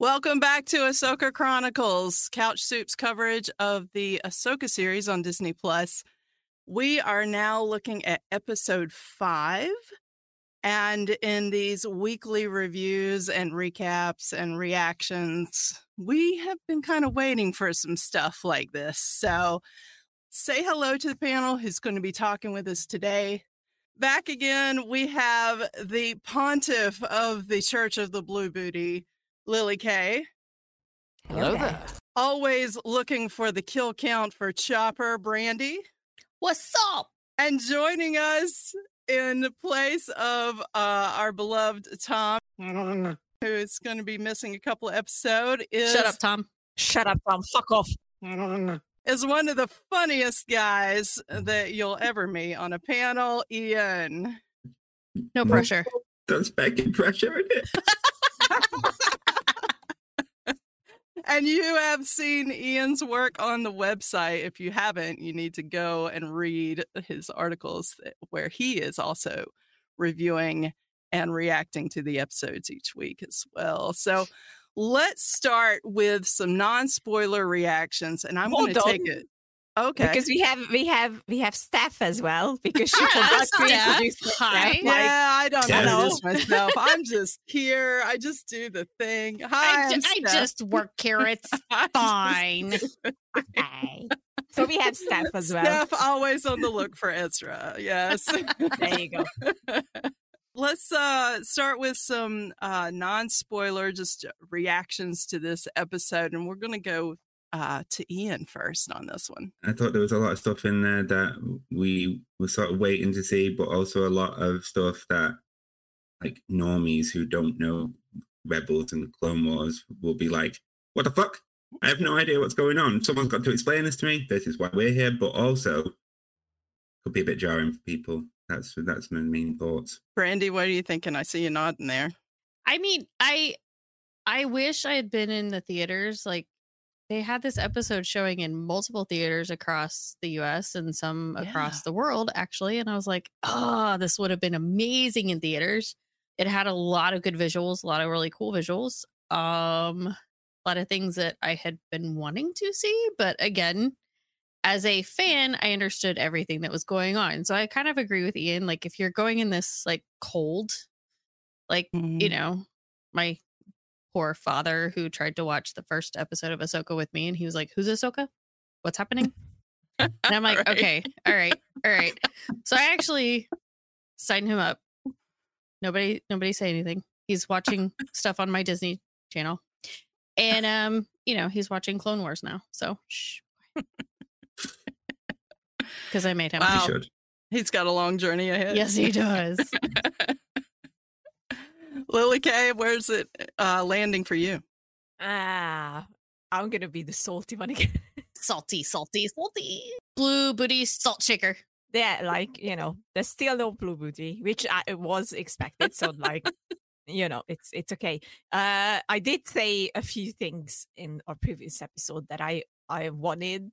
Welcome back to Ahsoka Chronicles, Couch Soup's coverage of the Ahsoka series on Disney Plus. We are now looking at episode five. And in these weekly reviews and recaps and reactions, we have been kind of waiting for some stuff like this. So say hello to the panel who's going to be talking with us today. Back again, we have the pontiff of the Church of the Blue Booty, Lily K. Hello there. Always looking for the kill count for Chopper Brandy. What's up? And joining us in place of uh, our beloved Tom, who is going to be missing a couple of episodes, is Shut up, Tom. Shut up, Tom. Fuck off. is one of the funniest guys that you'll ever meet on a panel, Iain. No pressure. That's begging pressure, isn't it? And you have seen Iain's work on the website. If you haven't, you need to go and read his articles where he is also reviewing and reacting to the episodes each week as well. So let's start with some non spoiler reactions. And I'm going to take it. Okay. Because we have we have we have Stef as well because she Hi, forgot to Stef. introduce herself. Hi. Like, yeah, I don't Yeah. introduce myself. I'm just here. I just do the thing. Hi, I, I'm ju- I just work here. It's I just fine. okay. So we have Stef as well. Stef always on the look for Ezra. Yes. There you go. Let's uh start with some uh non-spoiler just reactions to this episode and we're going to go uh to Iain first on this one. I thought there was a lot of stuff in there that we were sort of waiting to see, but also a lot of stuff that like normies who don't know Rebels and Clone Wars will be like, what the fuck? I have no idea what's going on. Someone's got to explain this to me. This is why we're here, but also could be a bit jarring for people. That's that's my main thoughts. Brandy, what are you thinking? I see you nodding there. I mean, I I wish I had been in the theaters. Like they had this episode showing in multiple theaters across the US and some Yeah. across the world, actually. And I was like, oh, this would have been amazing in theaters. It had a lot of good visuals, a lot of really cool visuals. Um, a lot of things that I had been wanting to see, but again, as a fan, I understood everything that was going on. So I kind of agree with Iain. Like, if you're going in this like cold, like, you Mhm. know, my poor father who tried to watch the first episode of Ahsoka with me and he was like, Who's Ahsoka? What's happening? And I'm like, Right. okay, all right, all right. So I actually signed him up. Nobody, nobody say anything. He's watching stuff on my Disney channel, and um, you know, he's watching Clone Wars now. So shh, because I made him. Wow. Should. He's got a long journey ahead. Yes, he does. Lily K, where's it uh landing for you? Ah, I'm gonna be the salty one again. salty, salty, salty. blue booty salt shaker. Yeah, like you know, there's still no blue booty, which I it was expected. So like, you know, it's it's okay. Uh, I did say a few things in our previous episode that I I wanted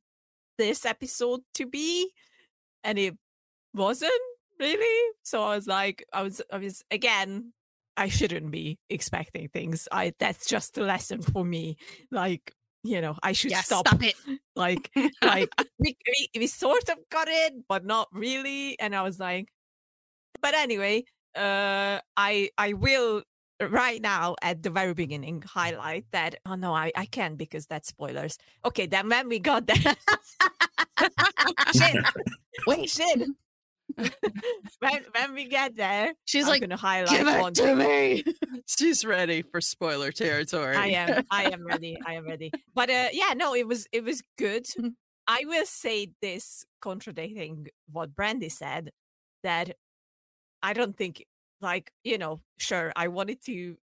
this episode to be, and it wasn't really. So I was like, I was I was again. I shouldn't be expecting things. I that's just a lesson for me. Like you know, I should Yeah, stop. stop it. Like, like we, we, we sort of got it, but not really. And I was like, but anyway, uh, I I will right now at the very beginning highlight that. Oh no, I I can't because that's spoilers. Okay, then when we got there, shit, wait, shit. when when we get there, She's I'm like, gonna highlight give it one to me. She's ready for spoiler territory. I am. I am ready. I am ready. But uh, yeah, no, it was it was good. Mm-hmm. I will say this, contradicting what Brandy said, that I don't think, like you know, sure, I wanted to.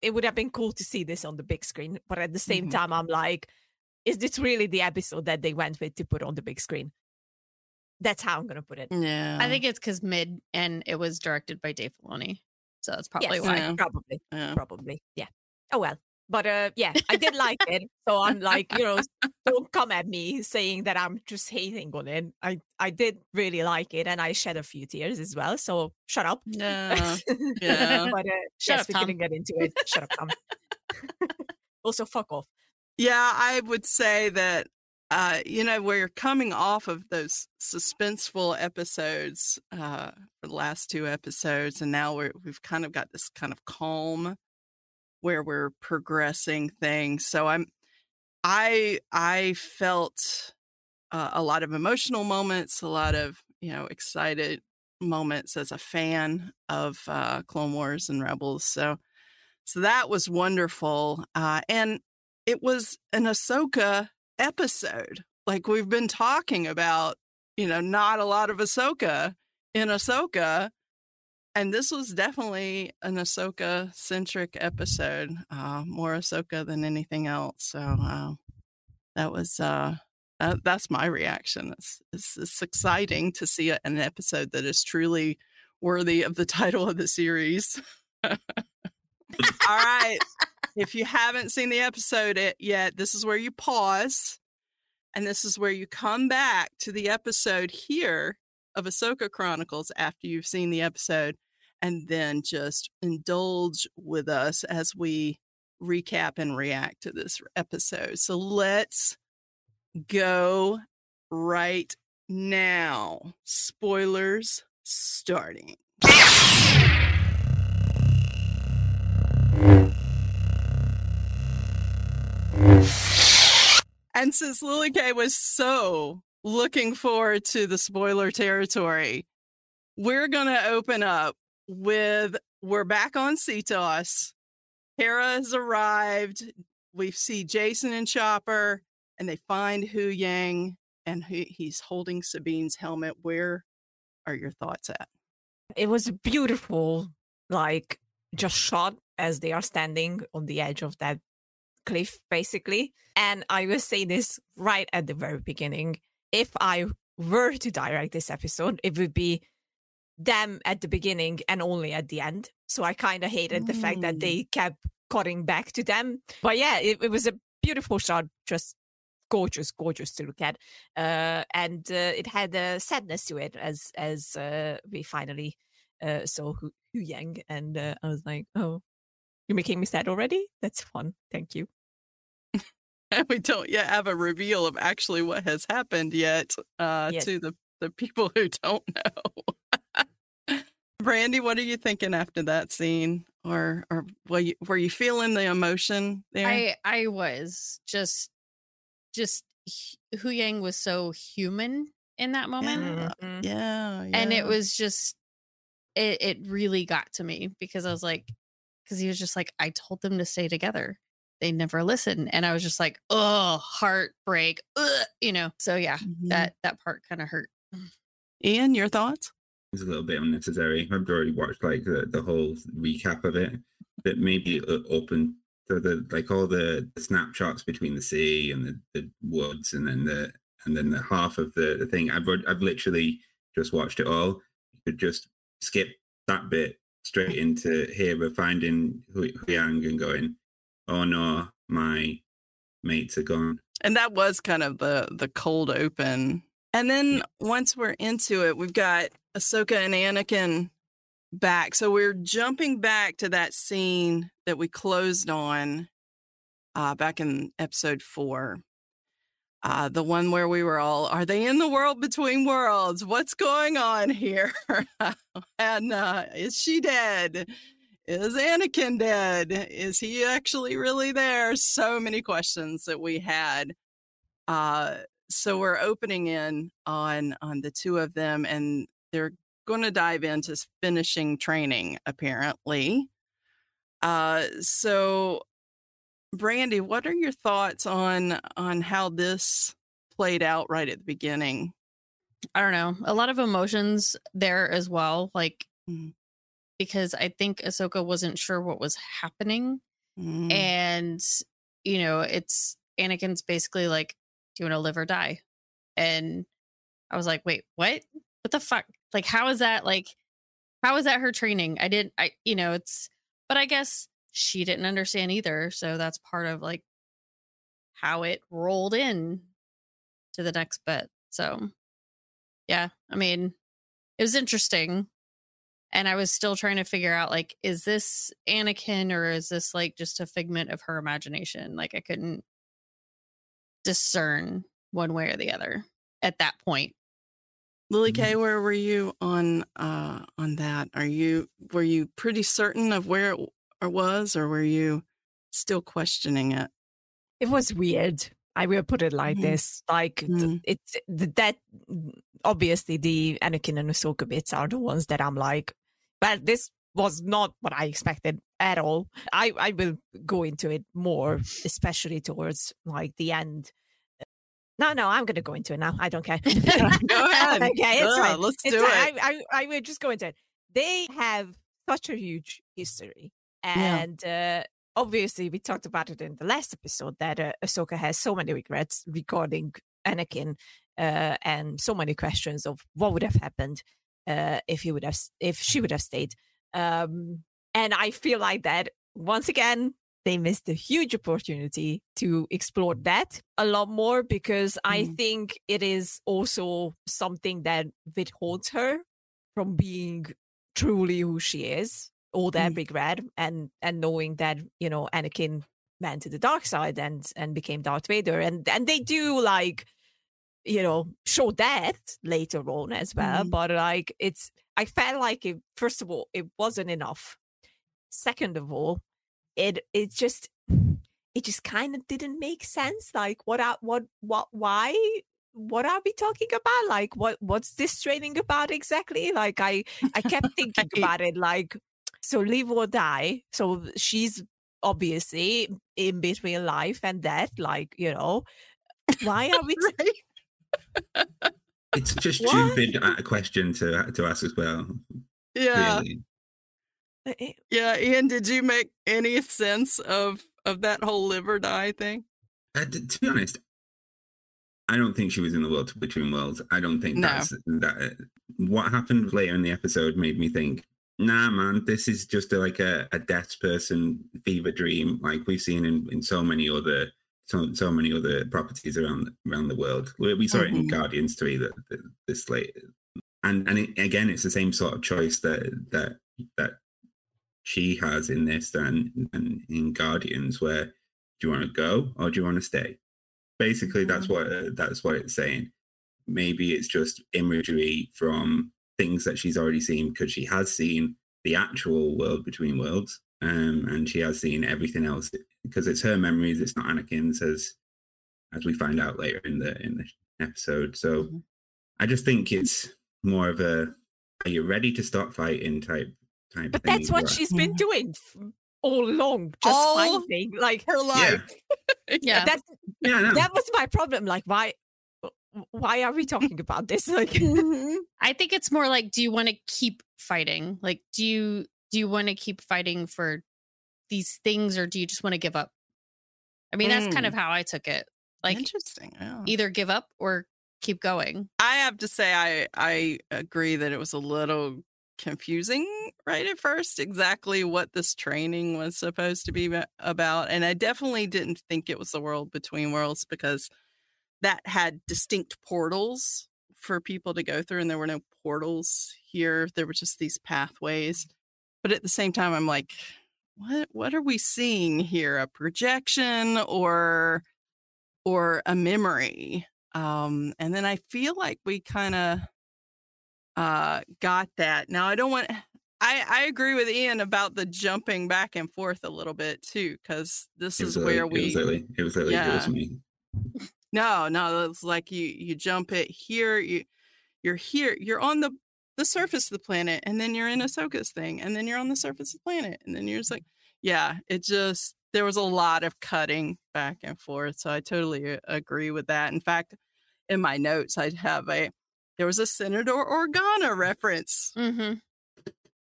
It would have been cool to see this on the big screen, but at the same Mhm. time, I'm like, is this really the episode that they went with to put on the big screen? That's how I'm gonna put it. yeah. I think it's because mid and it was directed by Dave Filoni, so that's probably yes, why. Yeah. probably. Yeah. probably yeah oh well but uh yeah i did like it so i'm like you know don't come at me saying that i'm just hating on it i i did really like it and i shed a few tears as well so shut up Yeah. Yeah. but uh Shut yes up, we Tom. couldn't get into it shut up tom also fuck off Yeah, I would say that uh, you know, we're coming off of those suspenseful episodes, uh, the last two episodes, and now we're we've kind of got this kind of calm where we're progressing things. So I'm I I felt uh, a lot of emotional moments, a lot of, you know, excited moments as a fan of uh Clone Wars and Rebels. So so that was wonderful. Uh and it was an Ahsoka episode. Like we've been talking about, you know, not a lot of Ahsoka in Ahsoka. And this was definitely an Ahsoka centric episode, uh, more Ahsoka than anything else. So uh, that was uh, that, that's my reaction. It's, it's it's exciting to see a- an episode that is truly worthy of the title of the series. All right. If you haven't seen the episode yet, this is where you pause and this is where you come back to the episode here of Ahsoka Chronicles after you've seen the episode and then just indulge with us as we recap and react to this episode. So let's go right now. Spoilers starting. And since Lily K was so looking forward to the spoiler territory, we're going to open up with we're back on Seatos. Hera has arrived. We see Jacen and Chopper, and they find Huyang, and he, he's holding Sabine's helmet. Where are your thoughts at? it was beautiful like just shot as they are standing on the edge of that cliff basically and i will say this right at the very beginning if i were to direct this episode it would be them at the beginning and only at the end so i kind of hated the fact that Mm. they kept cutting back to them but yeah it, it was a beautiful shot just gorgeous gorgeous to look at uh, and uh, it had a sadness to it as as uh, we finally uh, saw Hu, Huyang, and uh, I was like, "Oh, you're making me sad already? That's fun. Thank you." And we don't yet have a reveal of actually what has happened yet uh, Yes. to the, the people who don't know. Brandy, what are you thinking after that scene? Or or were you, were you feeling the emotion there? I I was just just Hu- Huyang was so human in that moment. Yeah. Mhm. yeah, and it was just it it really got to me because I was like because he was just like I told them to stay together. They never listen and I was just like, "Oh, heartbreak." Ugh, you know. So yeah, Mhm. that that part kind of hurt. Iain, your thoughts? It's a little bit unnecessary. I've already watched like the, the whole recap of it, but maybe uh, open to the like all the, the snapshots between the sea and the, the woods, and then the and then the half of the, the thing. I've I've literally just watched it all. You could just skip that bit straight into here we're finding Huyang and going, "Oh no, my mates are gone." And that was kind of the the cold open. And then once we're into it, we've got Ahsoka and Anakin back. So we're jumping back to that scene that we closed on uh, back in episode four. Uh, the one where we were all, are they in the world between worlds? What's going on here? and uh, is she dead? Is Anakin dead? Is he actually really there? So many questions that we had. Uh, so we're opening in on on the two of them, and they're going to dive into finishing training apparently. Uh, so Brandy, what are your thoughts on on how this played out right at the beginning? I don't know. A lot of emotions there as well, like mm. Because I think Ahsoka wasn't sure what was happening, mm. and you know, it's Anakin's basically like, "Do you want to live or die?" And I was like, "Wait, what? What the fuck? Like, how is that? Like, how is that her training? I didn't. I, you know, it's. But I guess she didn't understand either. So that's part of like how it rolled in to the next bit. So yeah, I mean, it was interesting. And I was still trying to figure out like, is this Anakin or is this like just a figment of her imagination? Like I couldn't discern one way or the other at that point. Lily K, mm-hmm. where were you on uh on that? Are you were you pretty certain of where it was, or were you still questioning it? It was weird. I will put it like mm-hmm. this: like mm-hmm. it's that obviously the Anakin and Ahsoka bits are the ones that I'm like, but this was not what I expected at all. I I will go into it more, especially towards like the end. No, no, I'm going to go into it now. I don't care. go ahead. okay, it's fine. Let's it's do fine. it. I, I, I will just go into it. They have such a huge history and yeah. uh, obviously, we talked about it in the last episode that uh, Ahsoka has so many regrets regarding Anakin uh, and so many questions of what would have happened uh, if he would have if she would have stayed. Um, and I feel like that once again they missed a huge opportunity to explore that a lot more because mm. I think it is also something that withholds her from being truly who she is all that mm. regret and and knowing that you know Anakin went to the dark side and and became Darth Vader and and they do like you know show that later on as well mm. but like it's I felt like it first of all it wasn't enough second of all it it just it just kind of didn't make sense like what are, what what why what are we talking about like what what's this training about exactly like i i kept thinking about it like so live or die. So she's obviously in between life and death. Like, you know, why are we? T- it's just stupid a question to to ask as well. Yeah. Really. Uh, eh, yeah, Iain, did you make any sense of of that whole live or die thing? Uh, to be honest, I don't think she was in the world between worlds. I don't think no. that's that. What happened later in the episode made me think Nah, man, this is just a, like a, a death person fever dream, like we've seen in, in so many other so so many other properties around around the world. We, we saw mm-hmm. it in mm-hmm. Guardians Three that, that this late, and and it, again, it's the same sort of choice that that that she has in this and and in Guardians, where do you want to go or do you want to stay? Basically, that's mm-hmm. what uh, that's what it's saying. Maybe it's just imagery from things that she's already seen because she has seen the actual world between worlds um, and she has seen everything else because it's her memories it's not anakin's as as we find out later in the in the episode. So mm-hmm. i just think it's more of a are you ready to stop fighting? type type but that's what she's been doing all along just all fighting like her life. Yeah, yeah. that yeah, that was my problem like why why are we talking about this like i think it's more like do you want to keep fighting like do you do you want to keep fighting for these things or do you just want to give up i mean mm. that's kind of mm. how i took it Like Interesting. yeah. either give up or keep going. I have to say I I agree that it was a little confusing right at first exactly what this training was supposed to be about and I definitely didn't think it was the world between worlds because that had distinct portals for people to go through and there were no portals here. There were just these pathways. But at the same time I'm like what what are we seeing here? A projection or or a memory? Um and then i feel like we kind of uh got that. Now i don't want i i agree with iain about the jumping back and forth a little bit too because this is was where like, it was we it was like Yeah. it was me. No no it's like you you jump it here you you're here you're on the the surface of the planet and then you're in a ahsoka's thing and then you're on the surface of the planet and then you're just like yeah it just there was a lot of cutting back and forth so i totally agree with that. In fact in my notes i have a there was a senator organa reference. Mm-hmm.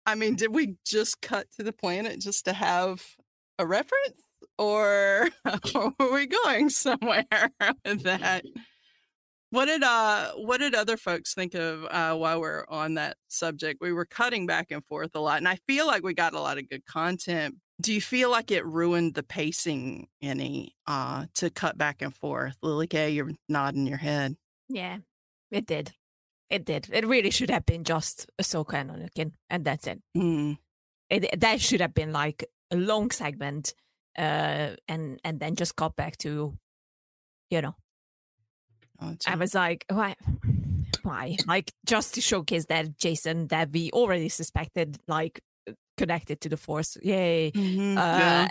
i mean did we just cut to the planet just to have a reference or are we going somewhere with that what did uh what did other folks think of uh while we're on that subject we were cutting back and forth a lot and i feel like we got a lot of good content do you feel like it ruined the pacing any uh to cut back and forth lily k you're nodding your head Yeah, it did. It did. It really should have been just Ahsoka and Anakin, and that's it. Mm, it that should have been like a long segment, uh, and and then just got back to, you know, gotcha. I was like, why, why, like just to showcase that Jacen that we already suspected, like connected to the Force. Yay! Mhm, Uh, yeah.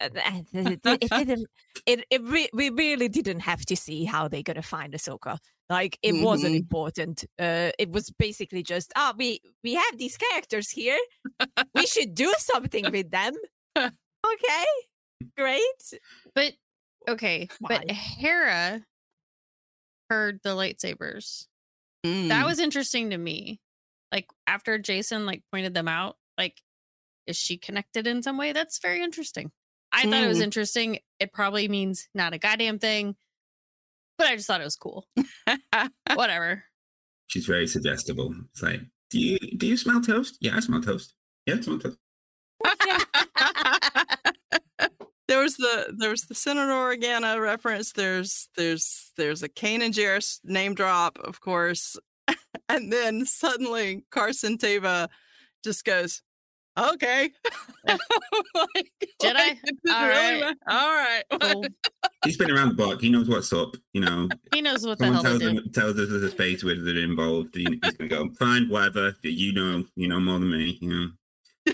uh, it, it, it didn't. It, it re- we really didn't have to see how they're gonna find Ahsoka. Like it wasn't Mhm. important. Uh, it was basically just ah, we we have these characters here. we should do something with them. okay, great. But okay, but Hera heard the lightsabers. Mm. That was interesting to me. Like after Jacen like pointed them out, like is she connected in some way? That's very interesting. I thought it was Mm. interesting. It probably means not a goddamn thing, but I just thought it was cool. Whatever. She's very suggestible. It's like, do you do you smell toast? Yeah, I smell toast. Yeah, I smell toast. there was the there was the Senator Organa reference. There's there's there's a Kanan Jarrus name drop, of course, and then suddenly Carson Teva just goes, "Okay, oh. like, Jedi? like, it didn't All really right. ma- all right." Cool. He's been around the block. He knows what's up. You know, He knows what the someone hell to tells do. him tells us there's a space where they're involved. he- He's gonna go fine, whatever. You know, you know more than me. You know.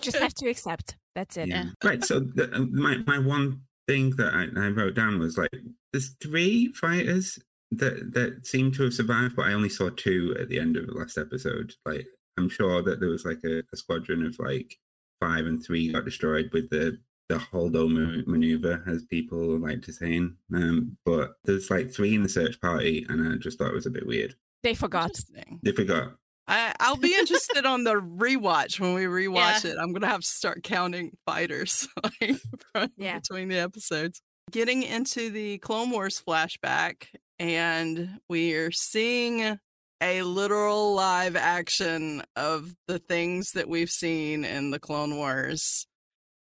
Just have to accept. That's it. Yeah. Right. So the, uh, my my one thing that I, I wrote down was like, there's three fighters that that seem to have survived, but I only saw two at the end of the last episode. Like, I'm sure that there was like a, a squadron of like five and three got destroyed with the the holdo maneuver, as people like to say. Um, but there's like three in the search party, and I just thought it was a bit weird. They forgot. Interesting. They forgot. I, I'll be interested on the rewatch when we rewatch Yeah. it. I'm gonna have to start counting fighters like, from- Yeah. between the episodes. Getting into the Clone Wars flashback, and we are seeing a literal live action of the things that we've seen in the Clone Wars.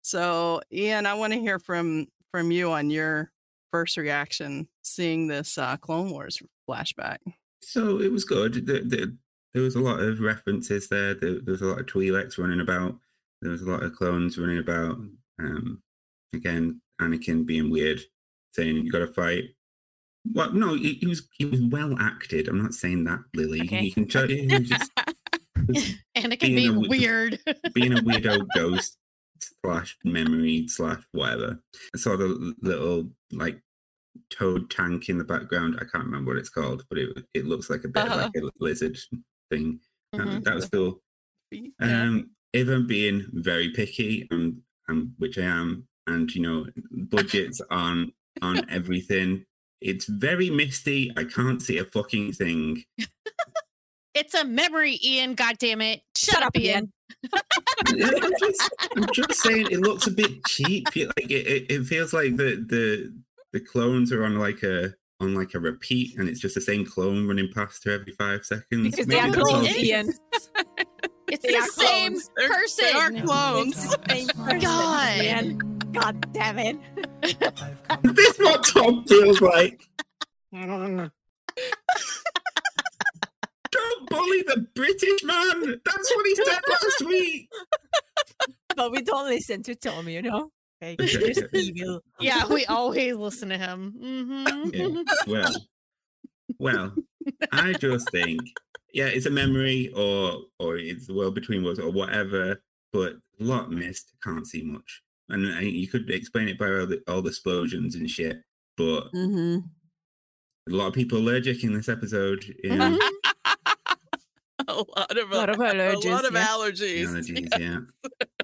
So, Iain, I want to hear from from you on your first reaction seeing this uh, Clone Wars flashback. So it was good. The, the, there was a lot of references there. There, there was a lot of Twi'leks running about. There was a lot of clones running about. Um, again, Anakin being weird, saying you got to fight. Well, no, he, he was he was well acted. I'm not saying that, Lily. Okay. You can tell he just Anakin being being wi- weird. being a weirdo ghost slash memory slash whatever. I saw the little like toad tank in the background. I can't remember what it's called, but it it looks like a bit Uh-huh. of like a lizard thing. Um, Mhm. that was cool. Yeah. Um, if I'm being very picky, um, um, which I am, and you know, budgets on on everything. It's very misty. I can't see a fucking thing. It's a memory, Iain. God damn it! Shut, Shut up, up, Iain. Iain. I'm just, I'm just saying, it looks a bit cheap. Like it, it, it feels like the the the clones are on like a on like a repeat, and it's just the same clone running past her every five seconds. Because Maybe they are that's clones, it It's They the same clones. Person. They are clones. Same God. Iain. God damn it. Is this what Tom feels like? I don't know. Don't bully the British man. That's what he said last week. But we don't listen to Tom, you know? Okay, Okay, he's just okay. evil. yeah, we always listen to him. hmm Yeah. Well, well, I just think, yeah, it's a memory, or or it's the world between worlds, or whatever. But a lot missed. Can't see much, and uh, you could explain it by all the, all the explosions and shit. But Mm-hmm. a lot of people allergic in this episode. Mm-hmm. Yeah, a lot of, A lot of allergies, A lot of yeah. allergies. allergies. Yeah.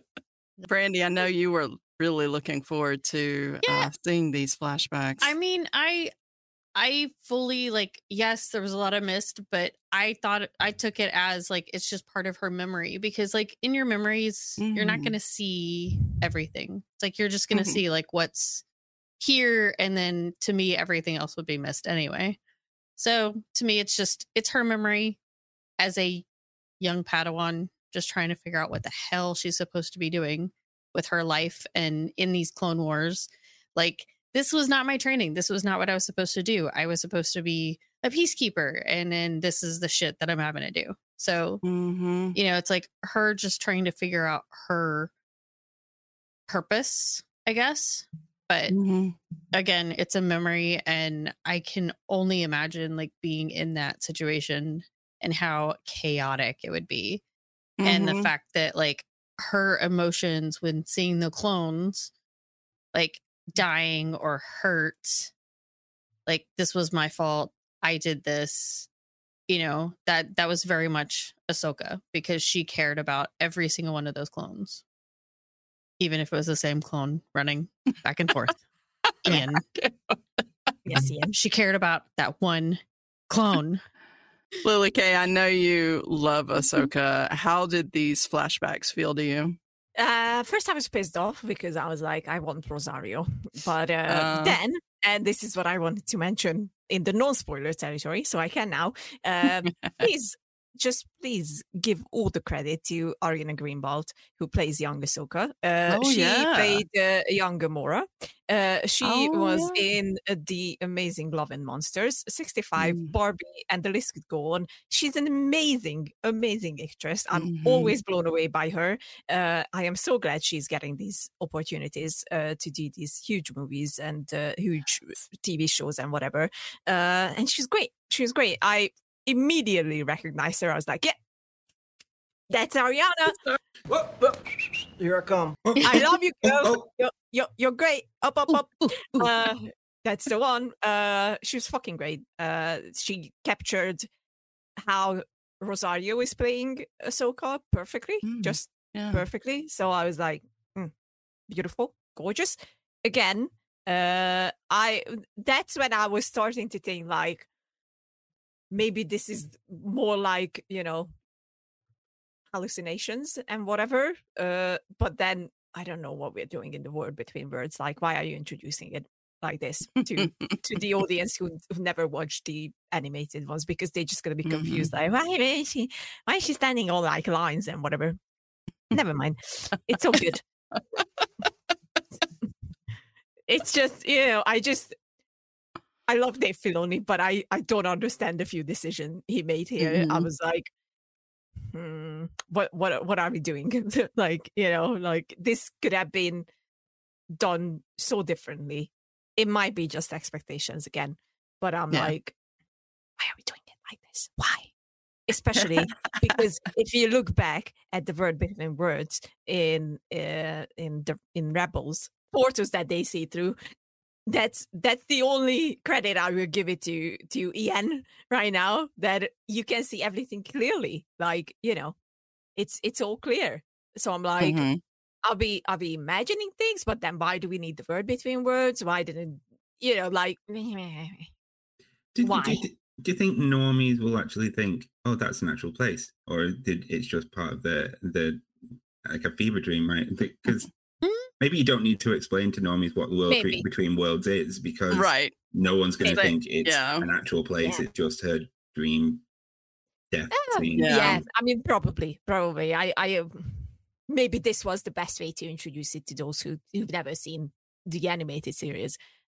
Brandy, I know you were really looking forward to Yeah. uh, seeing these flashbacks. I mean, I I fully like yes, there was a lot of mist, but I thought I took it as like it's just part of her memory because like in your memories, you're not Mhm. going to see everything. It's like you're just going to Mhm. see like what's here and then to me everything else would be missed anyway. So, to me it's just it's her memory as a young Padawan just trying to figure out what the hell she's supposed to be doing with her life and in these clone wars like this was not my training this was not what i was supposed to do i was supposed to be a peacekeeper and then this is the shit that i'm having to do so mm-hmm. you know it's like her just trying to figure out her purpose i guess but Mm-hmm. again it's a memory and i can only imagine like being in that situation and how chaotic it would be and Mm-hmm. the fact that like her emotions when seeing the clones like dying or hurt like this was my fault. I did this. You know that that was very much ahsoka because she cared about every single one of those clones. Even if it was the same clone running back and forth and Yes, Iain. she cared about that one clone Lily K, I know you love Ahsoka. How did these flashbacks feel to you? Uh, first, I was pissed off because I was like, I want Rosario. But uh, Uh. then, and this is what I wanted to mention in the non spoiler territory, so I can now. Um, please, just please give all the credit to Ariana Greenblatt, who plays young Ahsoka. Uh, Oh, she yeah. played uh, young Gamora. Uh, she Oh, was yeah. in uh, the amazing Love and Monsters, 65, Mm. Barbie, and the list could go on. She's an amazing, amazing actress. I'm Mhm. always blown away by her. Uh, I am so glad she's getting these opportunities uh, to do these huge movies and uh, huge TV shows and whatever. Uh, and she's great. She's great. I immediately recognized her. I was like, yeah, that's Ariana. Here I come. I love you, girl. Oh, You're, you're, you're great. Up, up, up. Uh, that's the one. Uh, she was fucking great. Uh, she captured how Rosario is playing Ahsoka perfectly, Mm, just Yeah. perfectly. So I was like, "Mm, beautiful, gorgeous. Again, uh, I that's when I was starting to think like maybe this is more like you know hallucinations and whatever. Uh, but then I don't know what we're doing in the world between words. Like, why are you introducing it like this to to the audience who who never watched the animated ones because they're just gonna be confused. Like, why is she why is she standing all like lines and whatever? Never mind. It's all good. it's just you know, I just I love Dave Filoni, but I I don't understand the few decisions he made here. I Mhm. was like, hmm, what what what are we doing? like you know, like this could have been done so differently. It might be just expectations again, but I'm Yeah. like, why are we doing it like this? Why? Especially because if you look back at the word between words in uh, in the in Rebels portals that they see through, that's that's the only credit I will give it to to Iain right now that you can see everything clearly. Like you know, it's it's all clear. So I'm like, Mhm. I'll be I'll be imagining things, but then why do we need the word between words? Why didn't you know like Did, Why? Do, you do you think normies will actually think, "Oh, that's an actual place," or did it's just part of the the like a fever dream, right? Because? Maybe you don't need to explain to normies what the world Maybe. between worlds is because Right. no one's going to They- think it's yeah. an actual place. Yeah. It's just her dream death scene. Yeah. yeah. I mean, probably, probably. I, I, uh, maybe this was the best way to introduce it to those who who've never seen the animated series.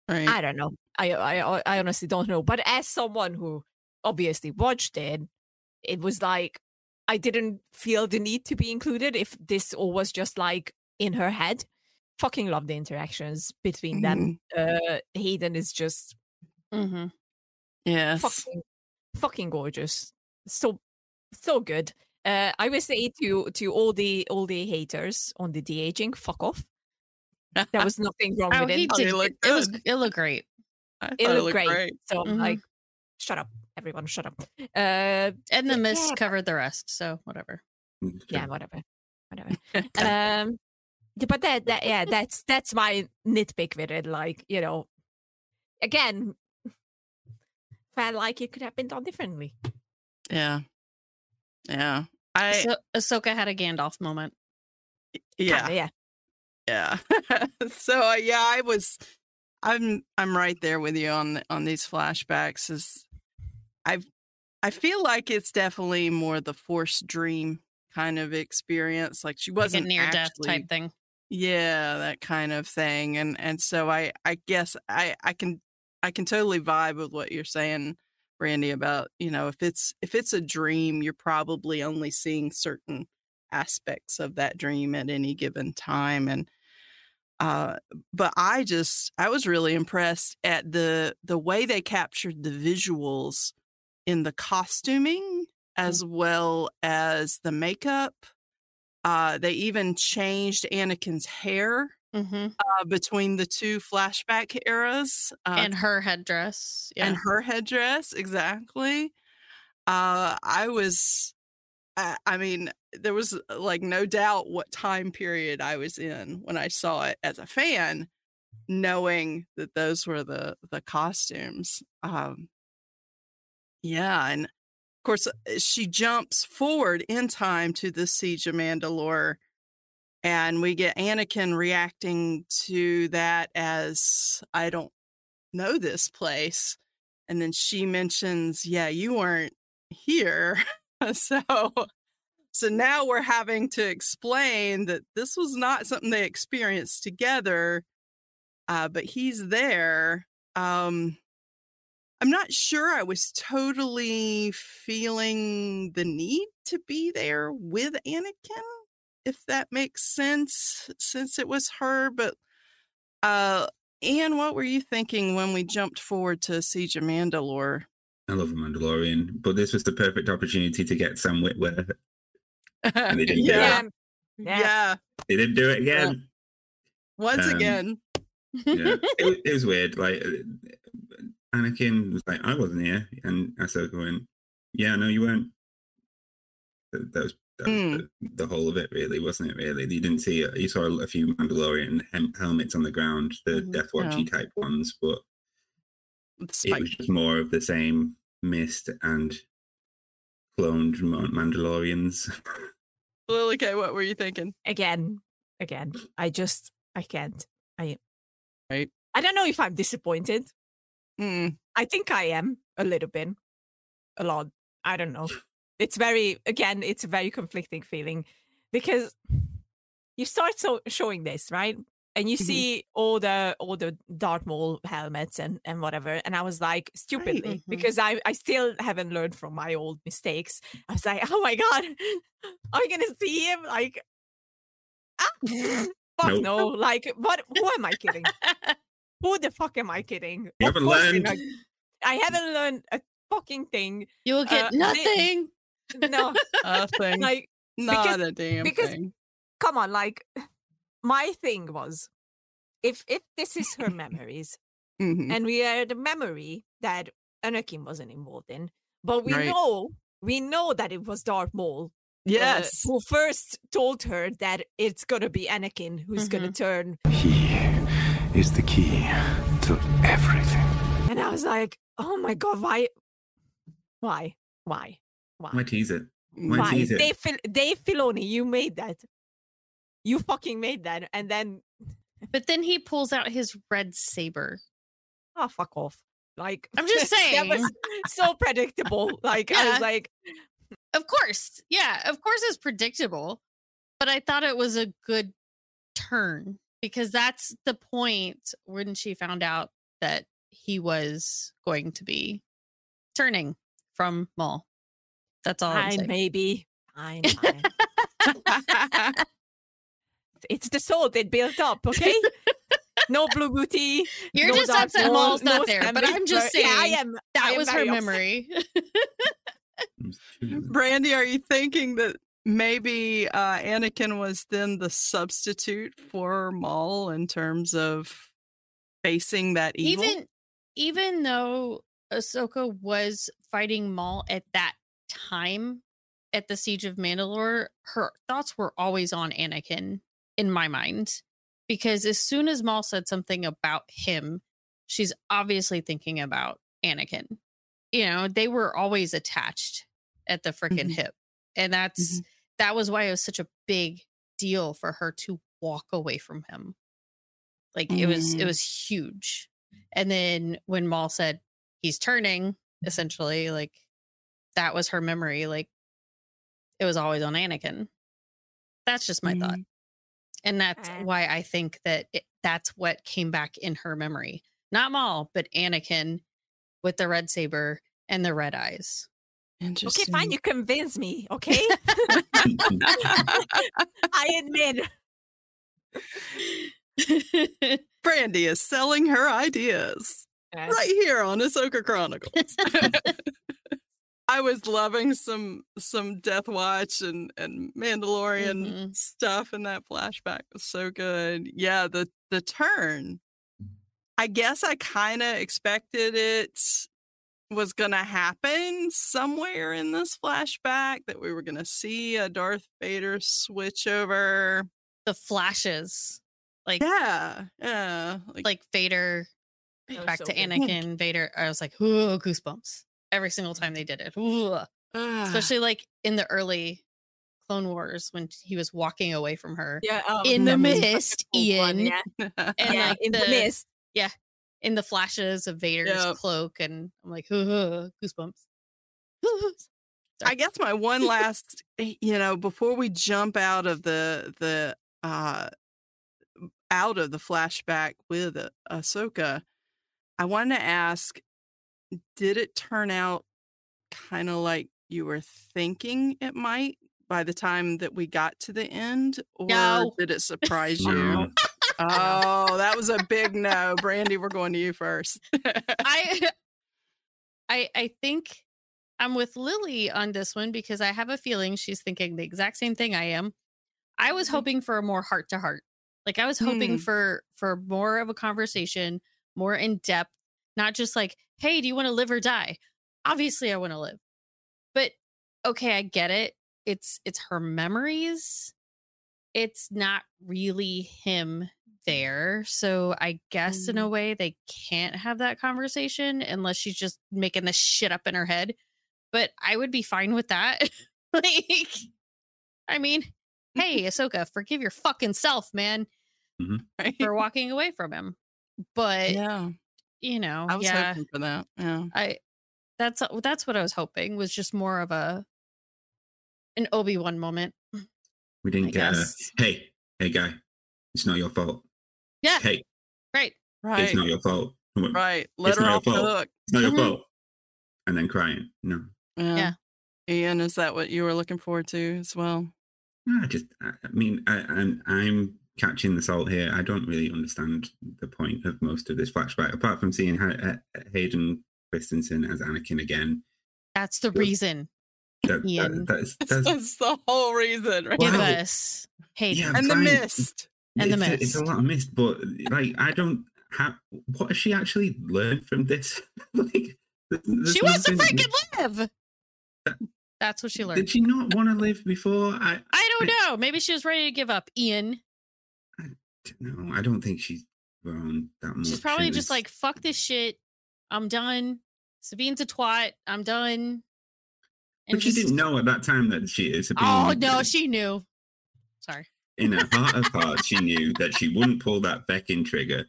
Right. I don't know. I, I, I honestly don't know. But as someone who obviously watched it, it was like I didn't feel the need to be included if this all was just like in her head. Fucking love the interactions between them. Uh, Hayden is just Mm-hmm. yes. fucking, fucking gorgeous. So, so good. Uh, I would say to to all the all the haters on the de aging, fuck off. There was nothing wrong Oh, with he it. Oh, they did. It, it was. It looked great. I It thought looked great. So Mhm. like, shut up, everyone, shut up. Uh, And the Yeah, mist but- covered the rest. So whatever. yeah, whatever, whatever. um, yeah, but that that yeah, that's that's my nitpick with it. Like you know, again, felt like it could have been done differently. Yeah. Yeah. I So Ahsoka had a Gandalf moment. yeah. Kinda, yeah. Yeah. so uh, yeah, I was I'm I'm right there with you on on these flashbacks is I've I feel like it's definitely more the forced dream kind of experience. Like she Like a wasn't near death type thing. Yeah, that kind of thing. And and so I I guess I I can I can totally vibe with what you're saying, Brandy, about, you know, if it's if it's a dream, you're probably only seeing certain aspects of that dream at any given time and uh but I just I was really impressed at the the way they captured the visuals in the costuming as well as the makeup. Uh they even changed Anakin's hair Mm-hmm. uh, between the two flashback eras uh, and her headdress. Yeah. and her headdress exactly uh i was I, I mean there was uh, like no doubt what time period i was in when i saw it as a fan knowing that those were the the costumes um yeah and of course uh, she jumps forward in time to the siege of mandalore and we get anakin reacting to that as i don't know this place and then she mentions yeah you weren't here. So so now we're having to explain that this was not something they experienced together uh, but he's there um i'm not sure i was totally feeling the need to be there with anakin if that makes sense since it was her but uh Iain, what were you thinking when we jumped forward to Siege of Mandalore? I love the Mandalorian, but this was the perfect opportunity to get Sam Witwer. And they didn't do yeah, it. yeah, Yeah. They didn't do it again. Once Um, again, Yeah, it, was- it was weird. Like uh, Anakin was like, "I wasn't here," and Ahsoka went, "Yeah, no, you weren't." That, that was, that was Mm. the, the whole of it, really, wasn't it? Really, you didn't see it. You saw a few Mandalorian hem- helmets on the ground, the Mhm. Death Watchy type ones, but it was just more of the same mist and cloned Mandalorians. Lily K, what were you thinking? again, again. I just I can't. I Right. I don't know if I'm disappointed. Mm, I think I am a little bit, a lot. I don't know. It's very again. It's a very conflicting feeling because you start so showing this right, and you Mhm. see all the all the Darth Maul helmets and and whatever, and I was like stupidly Mhm. because I I still haven't learned from my old mistakes. I was like, oh my god, are we gonna see him like? Ah, fuck Nope. no! Like, what? Who am I kidding? Who the fuck am I kidding? You Of haven't learned. not- I haven't learned a fucking thing. You will get Uh, they- nothing. No, nothing. like, Not because- a damn because- thing. come on, like, my thing was, if if this is her memories, Mhm. and we are the memory that Anakin wasn't involved in, but we Right. know we know that it was Darth Maul, uh, Yes. who first told her that it's gonna be Anakin who's gonna turn, He is the key to everything. and I was like, oh my god, why, why, why, why? Why tease it? Why Why? tease it? Dave, Fil- Dave Filoni, you made that. You fucking made that, and then But then he pulls out his red saber. oh fuck off. Like I'm just saying. that was saying. so predictable. Like I was like, Of course. Yeah, of course it's predictable. But I thought it was a good turn because that's the point when she found out that he was going to be turning from Maul. That's all I'm fine, saying. maybe. Fine, fine. it's the soul that built up, okay? no blue booty. You're no just upset Maul, Maul's not no there, but I'm just saying. Yeah, I saying am. I That am was her memory. There's two of them. Brandy, are you thinking that maybe uh, Anakin was then the substitute for Maul in terms of facing that evil? even even though Ahsoka was fighting Maul at that time at the siege of Mandalore, her thoughts were always on Anakin in my mind because as soon as Maul said something about him, she's obviously thinking about Anakin. You know, they were always attached at the freaking Mhm. hip. And that's that was why it was such a big deal for her to walk away from him. Like it was it Mm. was huge. And then when Maul said he's turning, essentially, like that was her memory. Like it was always on Anakin. That's just my thought. Mhm. And that's Uh. why I think that it, that's what came back in her memory. Not Maul, but Anakin with the red saber and the red eyes. Okay, fine. You convince me. Okay, I admit. Brandy is selling her ideas right here on Ahsoka Chronicles. I was loving some some Death Watch and and Mandalorian Mhm. stuff and that flashback was so good. Yeah, the the turn. I guess I kind of expected it was going to happen somewhere in this flashback that we were going to see a Darth Vader switch over. the flashes, like Yeah, yeah, like Vader back so to. Anakin, Vader. I was like, ooh, goosebumps every single time they did it. Ah, Especially like in the early Clone Wars when he was walking away from her Yeah, um, in the mist, cool one, Iain, Yeah, and yeah, like in the, the- mist. In the flashes of Vader's Yep. cloak, and I'm like, ooh, goosebumps. I guess my one last, eh, you know, before we jump out of the the uh out of the flashback with uh, Ahsoka, I wanted to ask: Did it turn out kind of like you were thinking it might by the time that we got to the end, or No. did it surprise you? Oh, that was a big no, Brandy. We're going to you first. I I I think I'm with Lily on this one because I have a feeling she's thinking the exact same thing I am. I was Mm-hmm. hoping for a more heart to heart. Like I was hoping Hmm. for for more of a conversation, more in depth, not just like, "Hey, do you want to live or die?" Obviously, I want to live. But okay, I get it. It's it's her memories. It's not really him there. So I guess in a Mm. way they can't have that conversation unless she's just making this shit up in her head. But I would be fine with that. like I mean, hey, Ahsoka, forgive your fucking self, man, Right? for walking away from him. But yeah, you know, I was yeah, hoping for that. Yeah. I that's that's what I was hoping was just more of a an Obi Wan moment. We didn't I get a hey, hey guy, it's not your fault. Yeah, Hey, right. Right. it's not your fault. Right. Let It's her not your off the fault. hook. It's not your Mhm. fault. And then crying. No. Yeah. Yeah. Iain, is that what you were looking forward to as well? I just, I I mean, I, I'm, I'm catching the salt here. I don't really understand the point of most of this flashback, apart from seeing Ha- Ha- Hayden Christensen as Anakin again. That's the Yeah. reason. That, Iain. that, that's, That's, that's, the whole reason, right? Give Wow. us Hayden. Yeah, and the mist. And the it's, a- it's a lot of mist, but like, I don't have. What has she actually learned from this? like, she wants to freaking live. That's what she learned. Did she not want to live before? I I don't know. Maybe she was ready to give up. Iain. I, no, I don't think she's grown that much. She's probably just like, fuck this shit. I'm done. Sabine's a twat. I'm done. But she just- didn't know at that time that she is. Sabine Oh no, she knew. Sorry. In her heart of hearts, she knew that she wouldn't pull that Feckin trigger.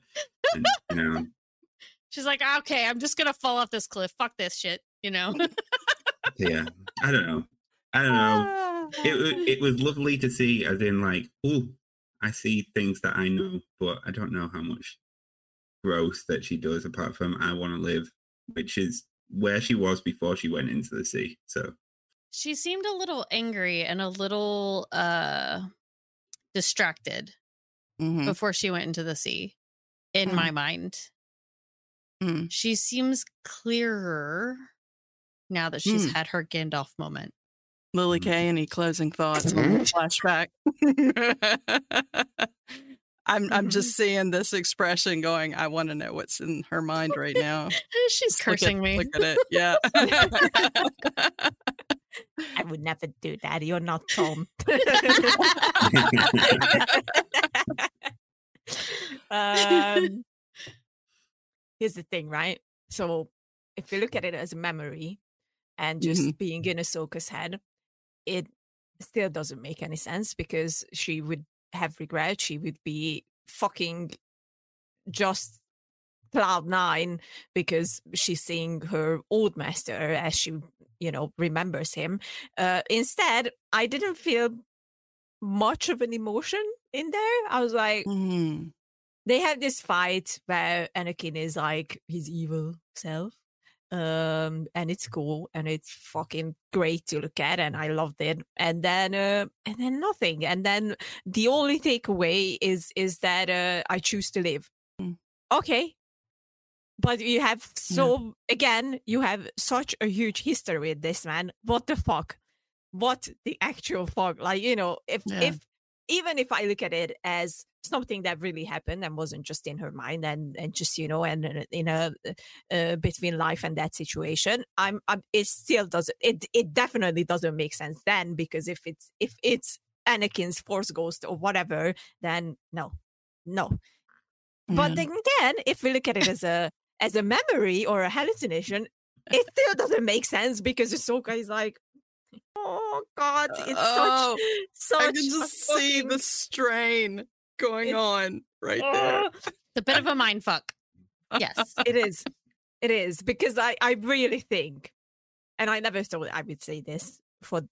And, you know, She's like, okay, I'm just gonna fall off this cliff. Fuck this shit. You know. yeah, I don't know. I don't know. It it was lovely to see, as in like, oh, I see things that I know, but I don't know how much growth that she does apart from I want to live, which is where she was before she went into the sea. So she seemed a little angry and a little uh distracted Mhm. before she went into the sea in Mm. my mind Mm. she seems clearer now that she's Mm. had her gandalf moment Lily Mhm. K, any closing thoughts on the flashback? I'm I'm just seeing this expression going, I want to know what's in her mind right now. she's Just look at- cursing me Look at it. Yeah. I would never do that. You're not Tom. um, here's the thing, right? So if you look at it as a memory and just Mhm. being in Ahsoka's head, it still doesn't make any sense because she would have regret. She would be fucking just cloud nine because she's seeing her old master as she, you know, remembers him. Uh, instead, I didn't feel much of an emotion in there. I was like, Mhm. they have this fight where Anakin is like his evil self. Um, and it's cool and it's fucking great to look at, and I loved it. And then, uh, and then nothing. And then the only takeaway is is that uh, I choose to live. Mm. Okay, but you have so again, you have such a huge history with this man. What the fuck? What the actual fuck? Like you know, if Yeah. if even if I look at it as something that really happened and wasn't just in her mind and and just you know and uh, in a uh, between life and that situation, I'm, I'm it still doesn't it it definitely doesn't make sense then because if it's if it's Anakin's Force Ghost or whatever, then no, no. But Yeah. then again, if we look at it as a as a memory or a hallucination, it still doesn't make sense because Ahsoka is like, oh god, it's Oh, such such I can a just see the strain going It's- on right there. Oh, it's a bit of a mind fuck yes it is, it is because I I really think, and I never thought I would say this for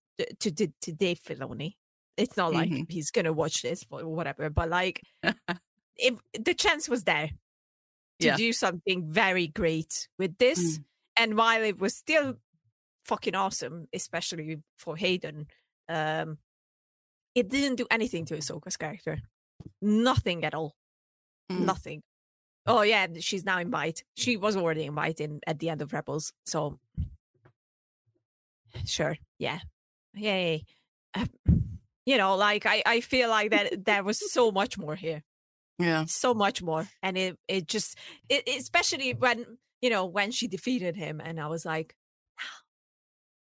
to to, to Dave Filoni. It's not like Mhm. he's gonna watch this or whatever, but like if the chance was there to Yeah. do something very great with this, Mm. and while it was still fucking awesome, especially for Hayden, um, it didn't do anything to Ahsoka's character. Nothing at all. Mm. Nothing. Oh yeah, she's now in bite. She was already in bite in at the end of Rebels, so sure, yeah, yay. Uh, you know, like I, I feel like that there was so much more here Yeah. so much more and it it just it, especially when you know when she defeated him and i was like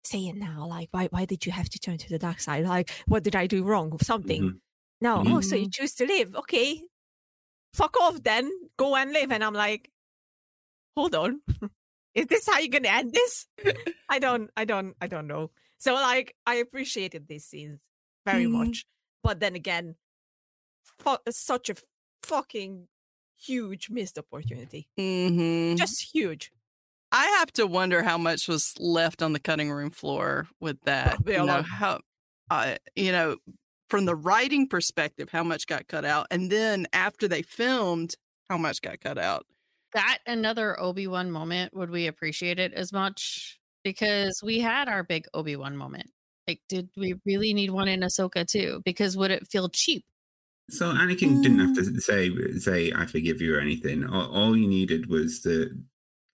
say it now like why why did you have to turn to the dark side like what did i do wrong with something Mhm. no oh so you Mhm. choose to live okay fuck off then go and live and i'm like hold on is this how you're gonna end this i don't i don't i don't know so like i appreciated these scenes very Mhm. much but then again such a fucking huge missed opportunity. Hmm just huge. I have to wonder how much was left on the cutting room floor with that. Probably You know, how, uh, you know, from the writing perspective, how much got cut out, and then after they filmed, how much got cut out. that another obi-wan moment would we appreciate it as much? Because we had our big obi-wan moment. Like did we really need one in ahsoka too? Because would it feel cheap So Anakin didn't have Mm. to say say I forgive you or anything. All, all you needed was the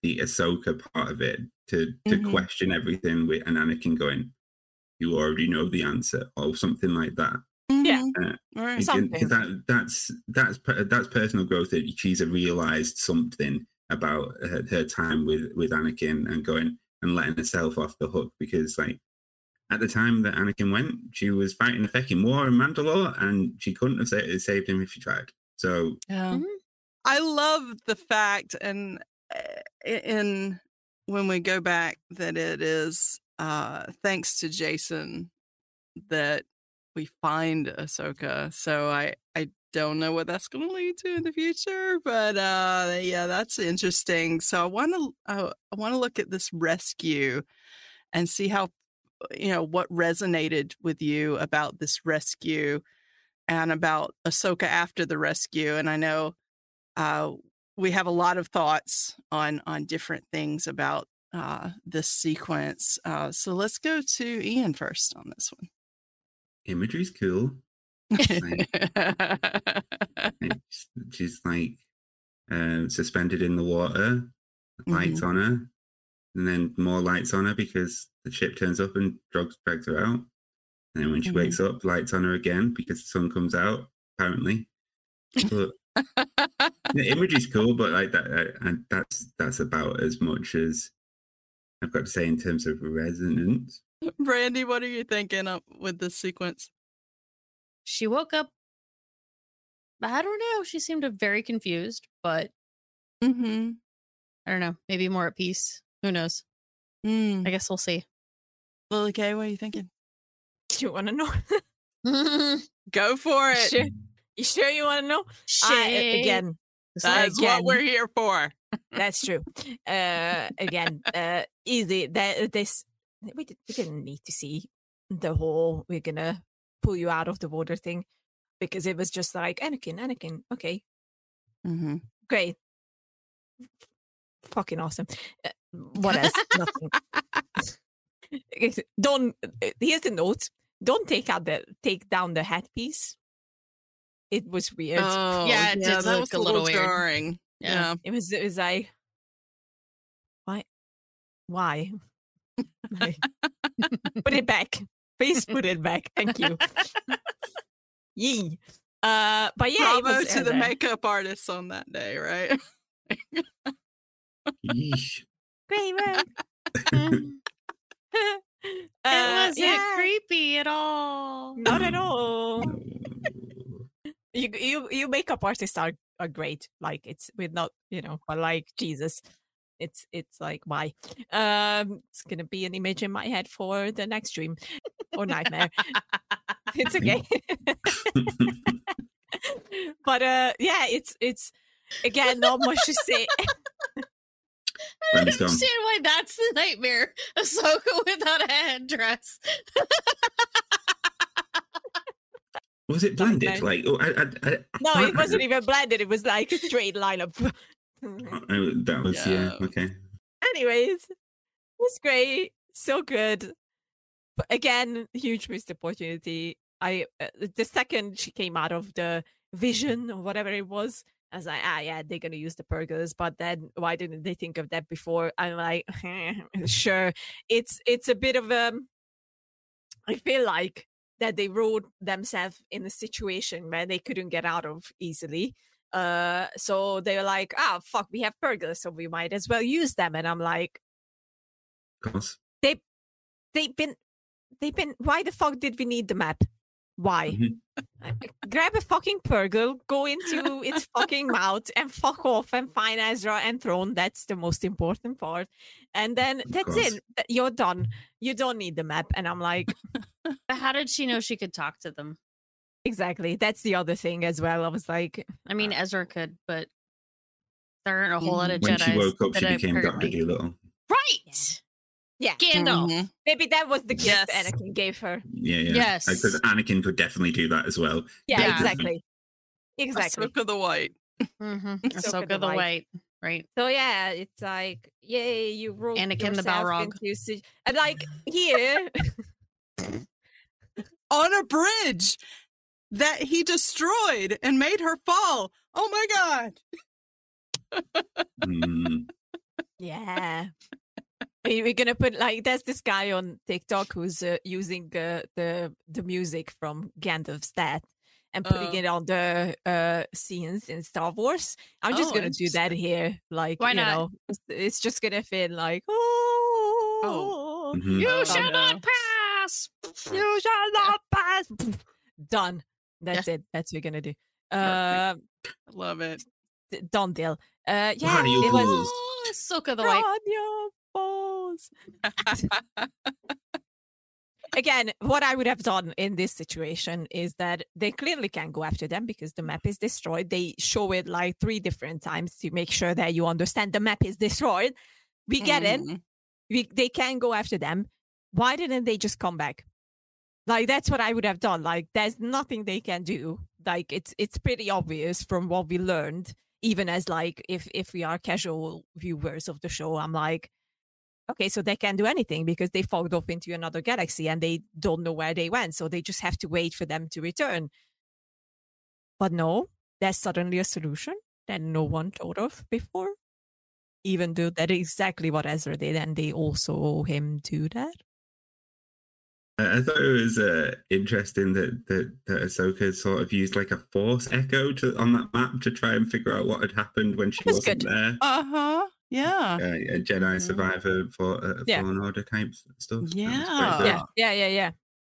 the Ahsoka part of it to to Mhm. question everything with and Anakin going, "You already know the answer" or something like that. Yeah. Mhm. Uh, All right. 'cause Something. that that's that's that's personal growth that she's realized something about her, her time with with Anakin and going and letting herself off the hook because like at the time that Anakin went, she was fighting a fucking war in Mandalore and she couldn't have saved him if she tried. So Yeah. Mhm. I love the fact, and uh, in when we go back, that it is uh, thanks to Jacen that we find Ahsoka. So I I don't know what that's going to lead to in the future, but uh, yeah, that's interesting. So I want to uh, I want to look at this rescue and see how you know what resonated with you about this rescue and about Ahsoka after the rescue. And I know uh, we have a lot of thoughts on on different things about uh, this sequence. Uh, so let's go to Iain first on this one. Imagery's cool. Sh- she's like uh, suspended in the water, lights on her, and then more lights on her because the ship turns up and drugs drags her out. And then when she Mhm. wakes up, lights on her again because the sun comes out, apparently. But the imagery's cool, but like that, uh, and that's that's about as much as I've got to say in terms of resonance. Brandy, what are you thinking of with this sequence? She woke up. I don't know. She seemed very confused, but Mm-hmm. I don't know. Maybe more at peace. Who knows? Mm. I guess we'll see. Lily K, what are you thinking? Do You want to know? Go for it. sure. You sure you want to know? I, again, That's what we're here for. That's true. Uh, again, uh, easy. That this we, did, we didn't need to see the whole "we're gonna pull you out of the water" thing because it was just like Anakin, Anakin. Okay, Mm-hmm. great, fucking awesome. Uh, what else? Nothing. It's- Don't. uh, Here's the note. Don't take out the take down the headpiece. It was weird. Oh, Yeah, it did that was a little weird. jarring. Yeah. Yeah. It was it was like why why? Like, put it back. Please put it back. Thank you. Yee. Uh but yeah, it Bravo was, to uh, the makeup artists on that day, right? Yeesh. great work. Mm. uh, it wasn't yeah, creepy at all. not at all. You you you makeup artists are, are great. Like it's we're not, you know, but like Jesus. It's it's like why? Um it's gonna be an image in my head for the next dream or nightmare. it's okay. but uh yeah, it's it's again not much to say. I don't gone. understand why that's the nightmare. Ahsoka without a headdress. Was it blended? Nightmare. Like, oh, I, I, I, No, I- it wasn't even blended. It was like a straight line of. I- that was yeah. Yeah. Okay. Anyways, it was great, so good. But again, huge missed opportunity. I uh, the second she came out of the vision or whatever it was, I was like, ah, yeah, they're gonna use the purrgils. But then why didn't they think of that before? I'm like, sure. It's it's a bit of a. I feel like that they wrote themselves in a situation where they couldn't get out of easily. Uh, so they're like, ah, fuck, we have purrgils, so we might as well use them. And I'm like, course. they've been, they've been. Why the fuck did we need the map? Why? Mhm. Uh, Grab a fucking purrgil, go into its fucking mouth, and fuck off and find Ezra and Thrawn. That's the most important part. And then that's course. it. You're done. You don't need the map. And I'm like, But how did she know she could talk to them? exactly. That's the other thing as well. I was like, I mean, Ezra could, but there aren't a whole lot of When Jedi. she woke up, she became Doctor Doolittle. Right. Yeah, Gandalf. Mhm. maybe that was the gift Yes. Anakin gave her. Yeah, yeah. Yes. Because Anakin could definitely do that as well. Yeah, Yeah. exactly. Exactly. Ahsoka the White. Mm-hmm. Ahsoka Ahsoka the the White. White. Right. So yeah, it's like, yay, you wrote Anakin the yourself Balrog. into and like here, On a bridge that he destroyed and made her fall. Oh my God. Mm, yeah. We- We're gonna put like there's this guy on TikTok who's uh, using uh, the the music from Gandalf's death and putting Oh. it on the uh, scenes in Star Wars. I'm just Oh, gonna do that here. Like Why you not? know, it's, it's just gonna feel like oh, mhm. You Oh, shall no. not pass. you shall not pass. Done. That's it. That's what we're gonna do. Uh, Love it. d- done deal. Uh, yeah, How do you it was? Oh, Ahsoka the White. on your balls. again, what I would have done in this situation is that they clearly can't go after them because the map is destroyed. They show it like three different times to make sure that you understand the map is destroyed. We get it. Mhm. We, they can go after them. Why didn't they just come back? Like that's what I would have done. Like there's nothing they can do. Like it's it's pretty obvious from what we learned. Even as like if if we are casual viewers of the show, I'm like, okay, so they can't do anything because they fogged off into another galaxy and they don't know where they went. So they just have to wait for them to return. But no, there's suddenly a solution that no one thought of before. Even though that is exactly what Ezra did, and they also owe him to that. I thought it was uh, interesting that, that that Ahsoka sort of used like a force echo to, on that map to try and figure out what had happened when she was wasn't good. there. Uh-huh. Yeah. Uh, a Jedi survivor for uh, Yeah. Fallen Order type stuff. That was quite Yeah. Yeah, yeah, yeah, yeah.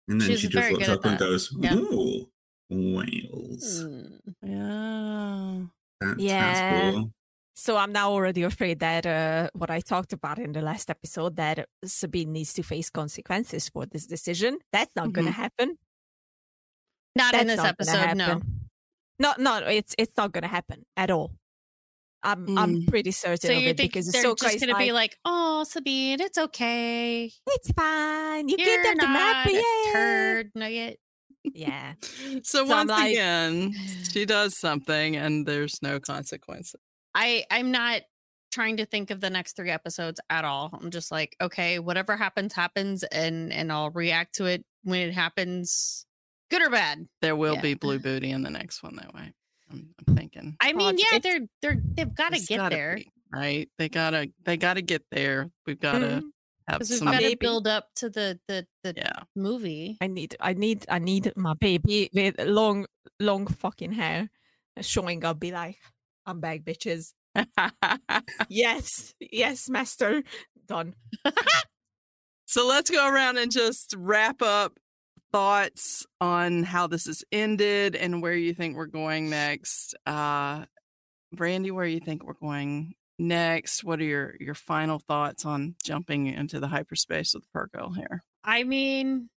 And then She's she just looks up and goes, Yeah. "Ooh, whales." Mm. Yeah. That's, Yeah. that's cool. So I'm now already afraid that uh, what I talked about in the last episode that Sabine needs to face consequences for this decision. That's not going to happen. Not in this not episode, no. happen. No, no, it's it's not going to happen at all. I'm I'm Mm. pretty certain So of it because they're just gonna be like, "Oh, Sabine, it's okay. it's fine. You You're give them the map, not yeah. turd nugget." Yeah, So, So I'm once like- again, she does something and there's no consequences. I I'm not trying to think of the next three episodes at all. I'm just like, okay, whatever happens, happens, and and I'll react to it when it happens, good or bad. There will Yeah. be blue booty in the next one that way. I'm, I'm thinking. I mean, it's- yeah, they're they're they've got to get gotta there be, right? They gotta they gotta get there. We've gotta Mhm. have because we've some got to build up to the the the yeah. movie. I need I need I need my baby with long long fucking hair showing up. Be like, I'm back, bitches. yes, yes, master. Done. So let's go around and just wrap up thoughts on how this has ended and where you think we're going next. Uh Brandy, where you think we're going next? What are your your final thoughts on jumping into the hyperspace with Purrgil here? I mean,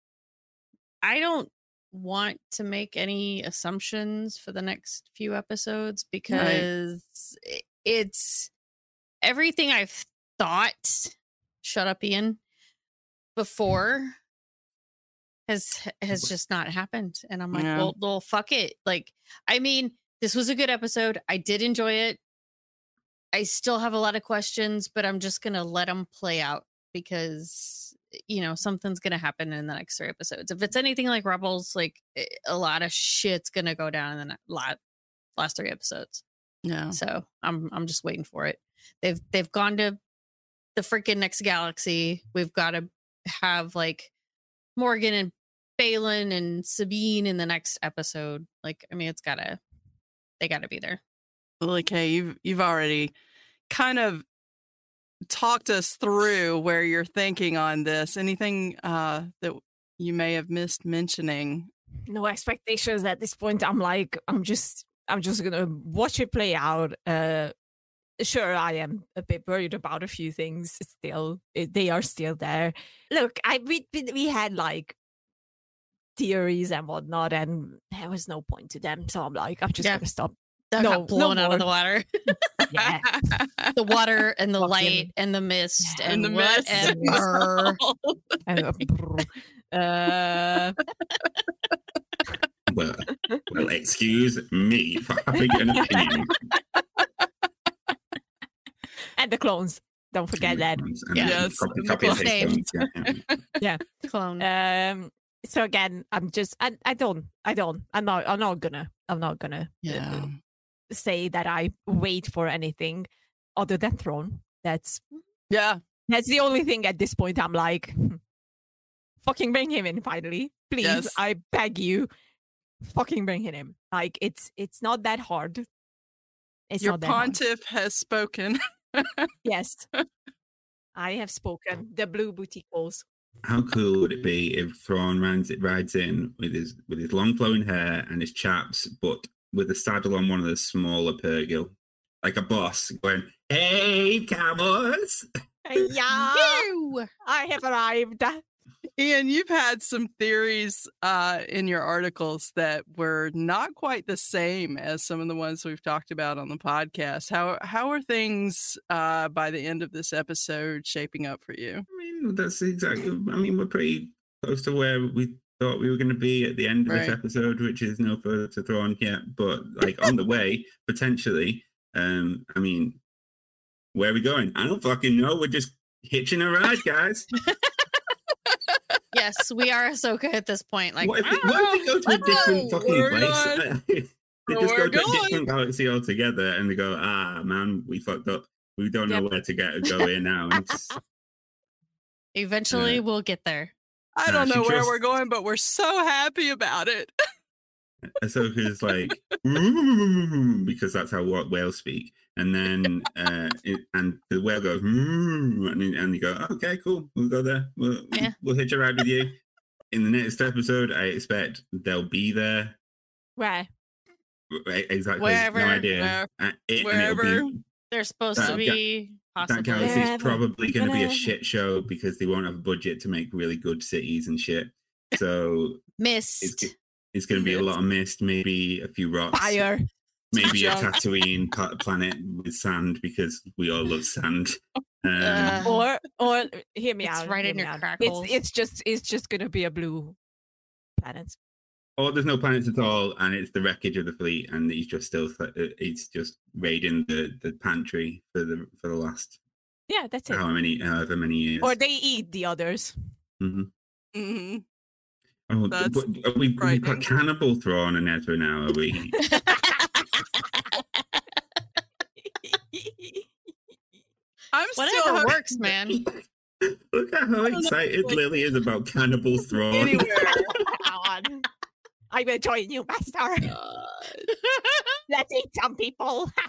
I don't want to make any assumptions for the next few episodes because i- it's everything I've thought. Shut up, Iain. Mm. Before has has just not happened, and I'm like, Yeah. well, well, fuck it. Like, I mean, this was a good episode. I did enjoy it. I still have a lot of questions, but I'm just gonna let them play out because you know something's gonna happen in the next three episodes. If it's anything like Rebels, like eh, a lot of shit's gonna go down in the lot last three episodes. Yeah. So I'm I'm just waiting for it. They've they've gone to the freaking next galaxy. We've got to have like Morgan and Baylan and Sabine in the next episode. Like, I mean, it's gotta they gotta be there. Well, okay, you've you've already kind of talked us through where you're thinking on this. Anything uh, that you may have missed mentioning? no expectations at this point. I'm like, I'm just, I'm just gonna watch it play out. Uh, sure, I am a bit worried about a few things. Still, eh, they are still there. Look, I we we- we had like theories and whatnot, and there was no point to them. So I'm like, I'm just Yeah. gonna stop. That No, got no blown out of the water. Yeah, the water and the Fucking- light and the mist Yeah. and, the mist. and, uh, brr. Well, well, excuse me for having an opinion. and the clones. Don't forget that. And Yeah. Yes, copy, the copy and same. paste them. Yeah, yeah. Clone. Um. So again, I'm just, I, I don't, I don't, I'm not, I'm not gonna, I'm not gonna uh, yeah. Say that I wait for anything other than Thrawn. That's Yeah. that's the only thing at this point. I'm like, "Hmm, fucking bring him in finally, please. Yes. I beg you, fucking bring him in. Like it's it's not that hard. It's Your not that hard. pontiff has spoken. Yes, I have spoken. The blue booty calls. How cool would it be if Thrawn rides, rides in with his with his long flowing hair and his chaps, but with a saddle on one of the smaller Purrgil, like a boss going, "Hey, camels!" yeah, I have arrived. Iain, you've had some theories uh, in your articles that were not quite the same as some of the ones we've talked about on the podcast. How how are things uh, by the end of this episode shaping up for you? I mean, that's exactly. I mean, we're pretty close to where we thought we were going to be at the end of this episode, which is no further to Thrawn yet, but like on the way potentially. Um, I mean, where are we going? I don't fucking know. We're just hitching a ride, guys. yes, we are Ahsoka at this point. Like, what, if they, what if they go to a different go. fucking We're place? they just we're go to a different galaxy altogether, and they go, "Ah, man, we fucked up. We don't know where to get a go here now." And it's, eventually Yeah. we'll get there. I don't know where just- we're going, but we're so happy about it. So Ahsoka's like "Mm," because that's how what whales speak, and then uh, it, and the whale goes "Mm," and and you go, okay, cool, we'll go there. We'll Yeah. we'll hitch a ride with you. In the next episode, I expect they'll be there. Where? Right, exactly. Wherever, no idea. where- it- and wherever. be- They're supposed to ga- be that galaxy is probably going to be a shit show because they won't have a budget to make really good cities and shit. So Missed. it's it's going to be a lot of mist, maybe a few rocks, Fire. maybe a Junk. Tatooine planet with sand because we all love sand. Um, Uh, Or or hear me It's out. right hear in your out. crackles. It's it's just it's just gonna be a blue planet. Or there's no planets at all, and it's the wreckage of the fleet, and he's just still th- uh, he's just raiding the, the pantry for the for the last Yeah, that's it. how many however many years. Or they eat the others. Mhm. hmm Oh, That's but are we, we've got frightening. cannibal Thrawn and Ezra now. Are we? I'm still Whatever hoping works, man. Look at how excited Lily is about cannibal Thrawn. anywhere. I will join you, master. Let's eat some people.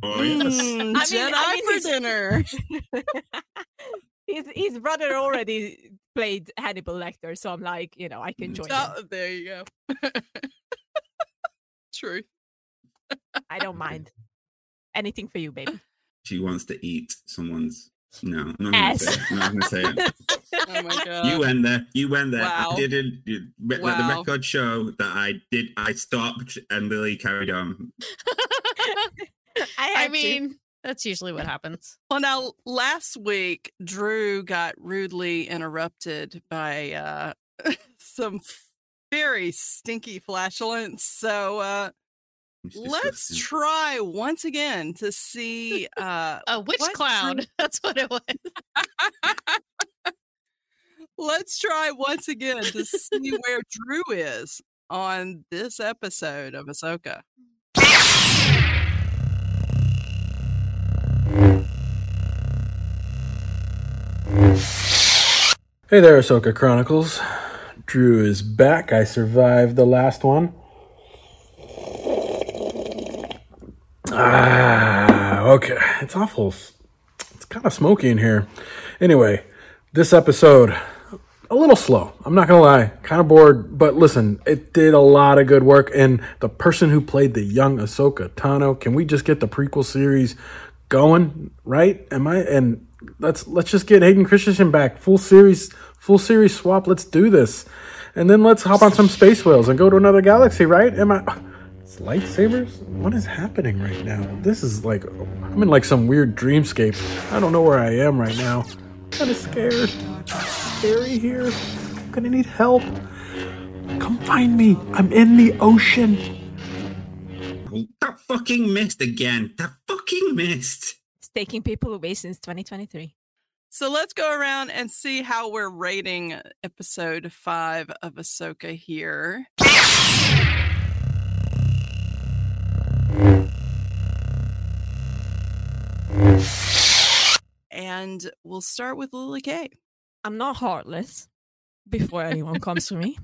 Oh, yes. Mm, I mean- Jedi I mean, for he's- dinner. his his brother already played Hannibal Lecter, so I'm like, you know, I can Mm. join. him. Oh, there you go. True. I don't mind. Anything for you, baby. She wants to eat someone's. No, I'm not gonna say it. I'm not gonna say it. Oh my god. you went there. You went there. wow. I didn't. You, let the record show that I did. I stopped, and Lily carried on. I, I had to. mean, that's usually what happens. Well, now last week Drew got rudely interrupted by uh, some very stinky flatulence. So uh, It's let's try once again to see. Uh, A witch What cloud. That's what it was. let's try once again to see where Drew is on this episode of Ahsoka. Hey there, Ahsoka Chronicles. Drew is back. I survived the last one. Ah, okay. It's awful. It's kind of smoky in here. Anyway, this episode, a little slow. I'm not to lie. Kind of bored. But listen, it did a lot of good work. And the person who played the young Ahsoka, Tano, can we just get the prequel series going? Right? Am I? And let's let's just get Hayden Christensen back. Full series, full series swap. Let's do this. And then let's hop on some space whales and go to another galaxy, right? Am I? It's lightsabers? What is happening right now? This is like I'm in like some weird dreamscape. I don't know where I am right now. kind of scared. Scary here. I'm gonna need help. Come find me. I'm in the ocean. That fucking mist again. That fucking mist. It's taking people away since 2023. So let's go around and see how we're rating episode five of Ahsoka here. And we'll start with Lily K. I'm not heartless before anyone comes for me.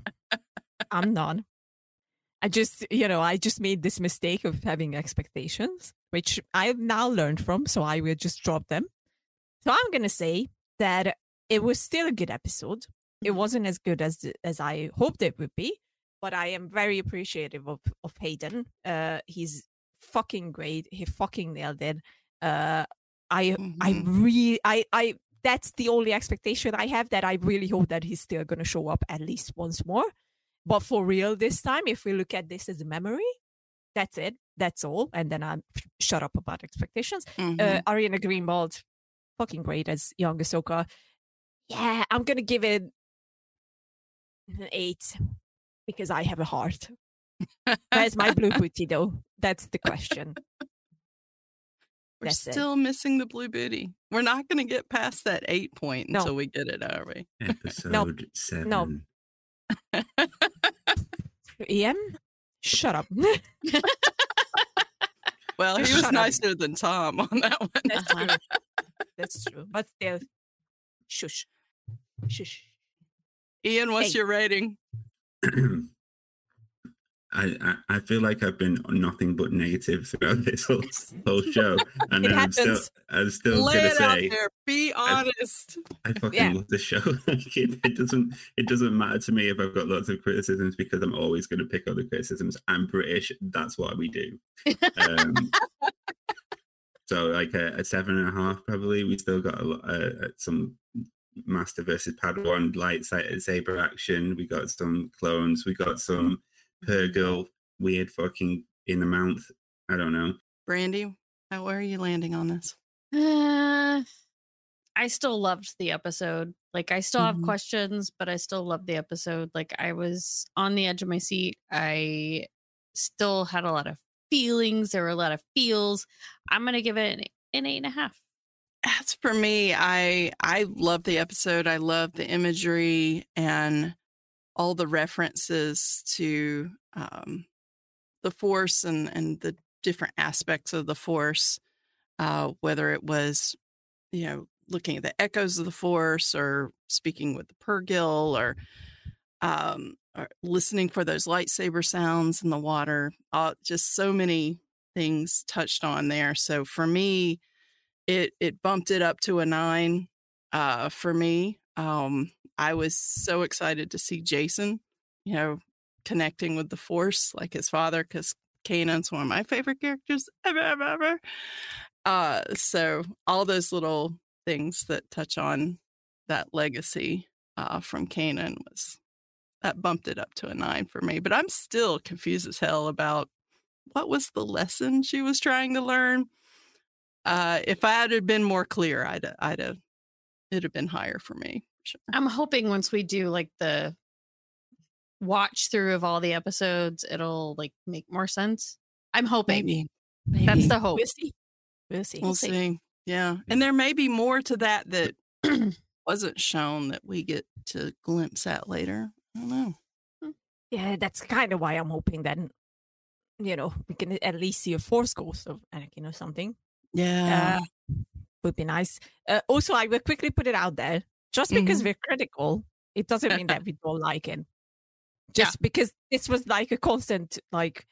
I'm not. I just, you know, I just made this mistake of having expectations, which I've now learned from. So I will just drop them. So I'm going to say that it was still a good episode. It wasn't as good as as I hoped it would be, but I am very appreciative of, of Hayden. Uh, he's fucking great. He fucking nailed it. Uh, I I Mhm. really I I that's the only expectation I have. That I really hope that he's still going to show up at least once more. But for real this time, if we look at this as a memory, that's it. That's all. And then I'm shut up about expectations. Mhm. Uh, Ariana Greenblatt, fucking great as young Ahsoka. Yeah, I'm gonna give it an eight because I have a heart. Where's my blue booty though? That's the question. We're That's it. still missing the blue booty. We're not going to get past that eight point No. until we get it, are we? Episode seven. Iain, shut up. Well, he was Shut up. nicer than Tom on that one. That's true. That's true. But still, shush, shush. Iain, what's Hey. your rating? I, I I feel like I've been nothing but negative throughout this whole, whole show, and I'm still. I'm still Lay gonna it out say there. Be honest. I fucking Yeah. love the show. Like, it, it doesn't it doesn't matter to me if I've got lots of criticisms because I'm always going to pick other criticisms. I'm British. That's what we do. Um, so like a, a seven and a half probably. We still got a, uh, some Master versus Padawan lightsaber action. We got some clones. We got some Purrgil weird fucking in the mouth. I don't know. Brandy, how where are you landing on this? Uh, I still loved the episode. Like I still have Mhm. questions, but I still loved the episode. Like I was on the edge of my seat. I still had a lot of feelings. There were a lot of feels. I'm gonna give it an, an eight and a half. As for me, I I love the episode. I love the imagery and all the references to um, the Force and and the different aspects of the Force. Uh, whether it was, you know, looking at the echoes of the Force, or speaking with the Purrgil, or um, or listening for those lightsaber sounds in the water. Uh, just so many things touched on there. So for me, it it bumped it up to a nine uh for me um i was so excited to see Jacen you know connecting with the force like his father because kanan's one of my favorite characters ever ever ever. Uh so all those little things that touch on that legacy uh from kanan was that bumped it up to a nine for me but i'm still confused as hell about what was the lesson she was trying to learn. Uh, if I had been more clear, I'd I'd have it'd have been higher for me. Sure. I'm hoping once we do like the watch through of all the episodes, it'll like make more sense. I'm hoping. Maybe. That's the hope. We'll see. We'll see. We'll see. Yeah, and there may be more to that that wasn't shown that we get to glimpse at later. I don't know. Yeah, that's kind of why I'm hoping that you know we can at least see a force ghost of Anakin or something. Yeah. Uh, would be nice. Uh, also, I will quickly put it out there: just because Mhm. we're critical, it doesn't mean that we don't like it. Just because this was like a constant like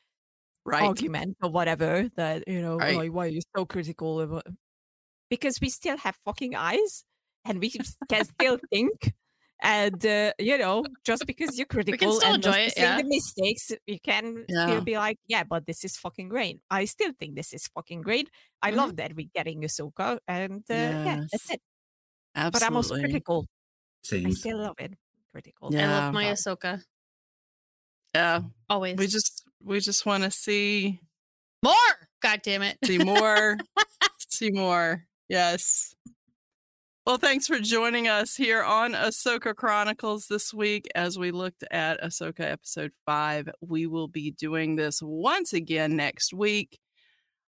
right. argument or whatever that you know, Right. like why are you so critical? Because we still have fucking eyes and we can still think. And uh, you know, just because you're critical and enjoy just it, seeing yeah. the mistakes, you can Yeah. still be like, yeah, but this is fucking great. I still think this is fucking great. I Mhm. love that we're getting Ahsoka, and uh, yeah, that's it. Absolutely. But I'm also critical. I still love it. Critical. I love my Wow. Ahsoka. Yeah. Always. We just we just want to see more. God damn it. see more, see more. Yes. Well, thanks for joining us here on Ahsoka Chronicles this week as we looked at Ahsoka episode five. We will be doing this once again next week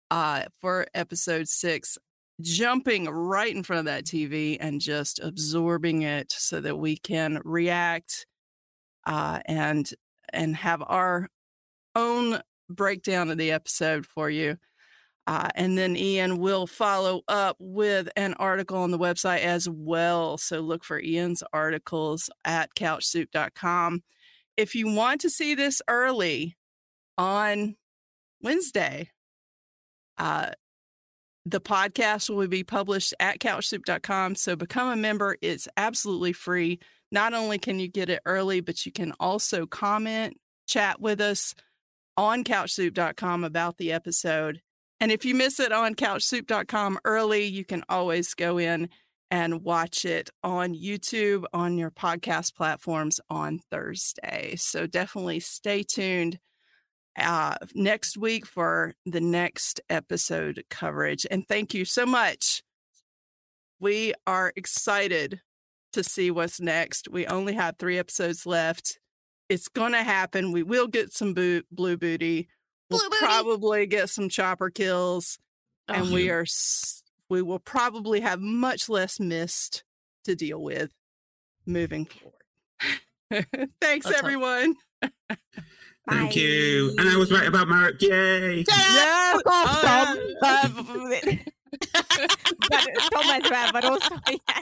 uh, for episode six, jumping right in front of that TV and just absorbing it so that we can react uh, and and have our own breakdown of the episode for you. Uh, and then Iain will follow up with an article on the website as well. So look for Iain's articles at couchsoup.com. If you want to see this early on Wednesday, uh, the podcast will be published at couchsoup.com. So become a member. It's absolutely free. Not only can you get it early, but you can also comment, chat with us on couchsoup.com about the episode. And if you miss it on couchsoup.com early, you can always go in and watch it on YouTube on your podcast platforms on Thursday. So definitely stay tuned uh, next week for the next episode coverage. And thank you so much. We are excited to see what's next. We only have three episodes left. It's going to happen. We will get some blue booty. We'll booty. probably get some chopper kills. And Oh. we are, we will probably have much less mist to deal with moving forward. Thanks, Let's everyone. Thank you. And I was right about Marrok. Yay. Yeah. Fuck off, Oh, Tom. yeah. Uh, but Tom as well, but also yeah.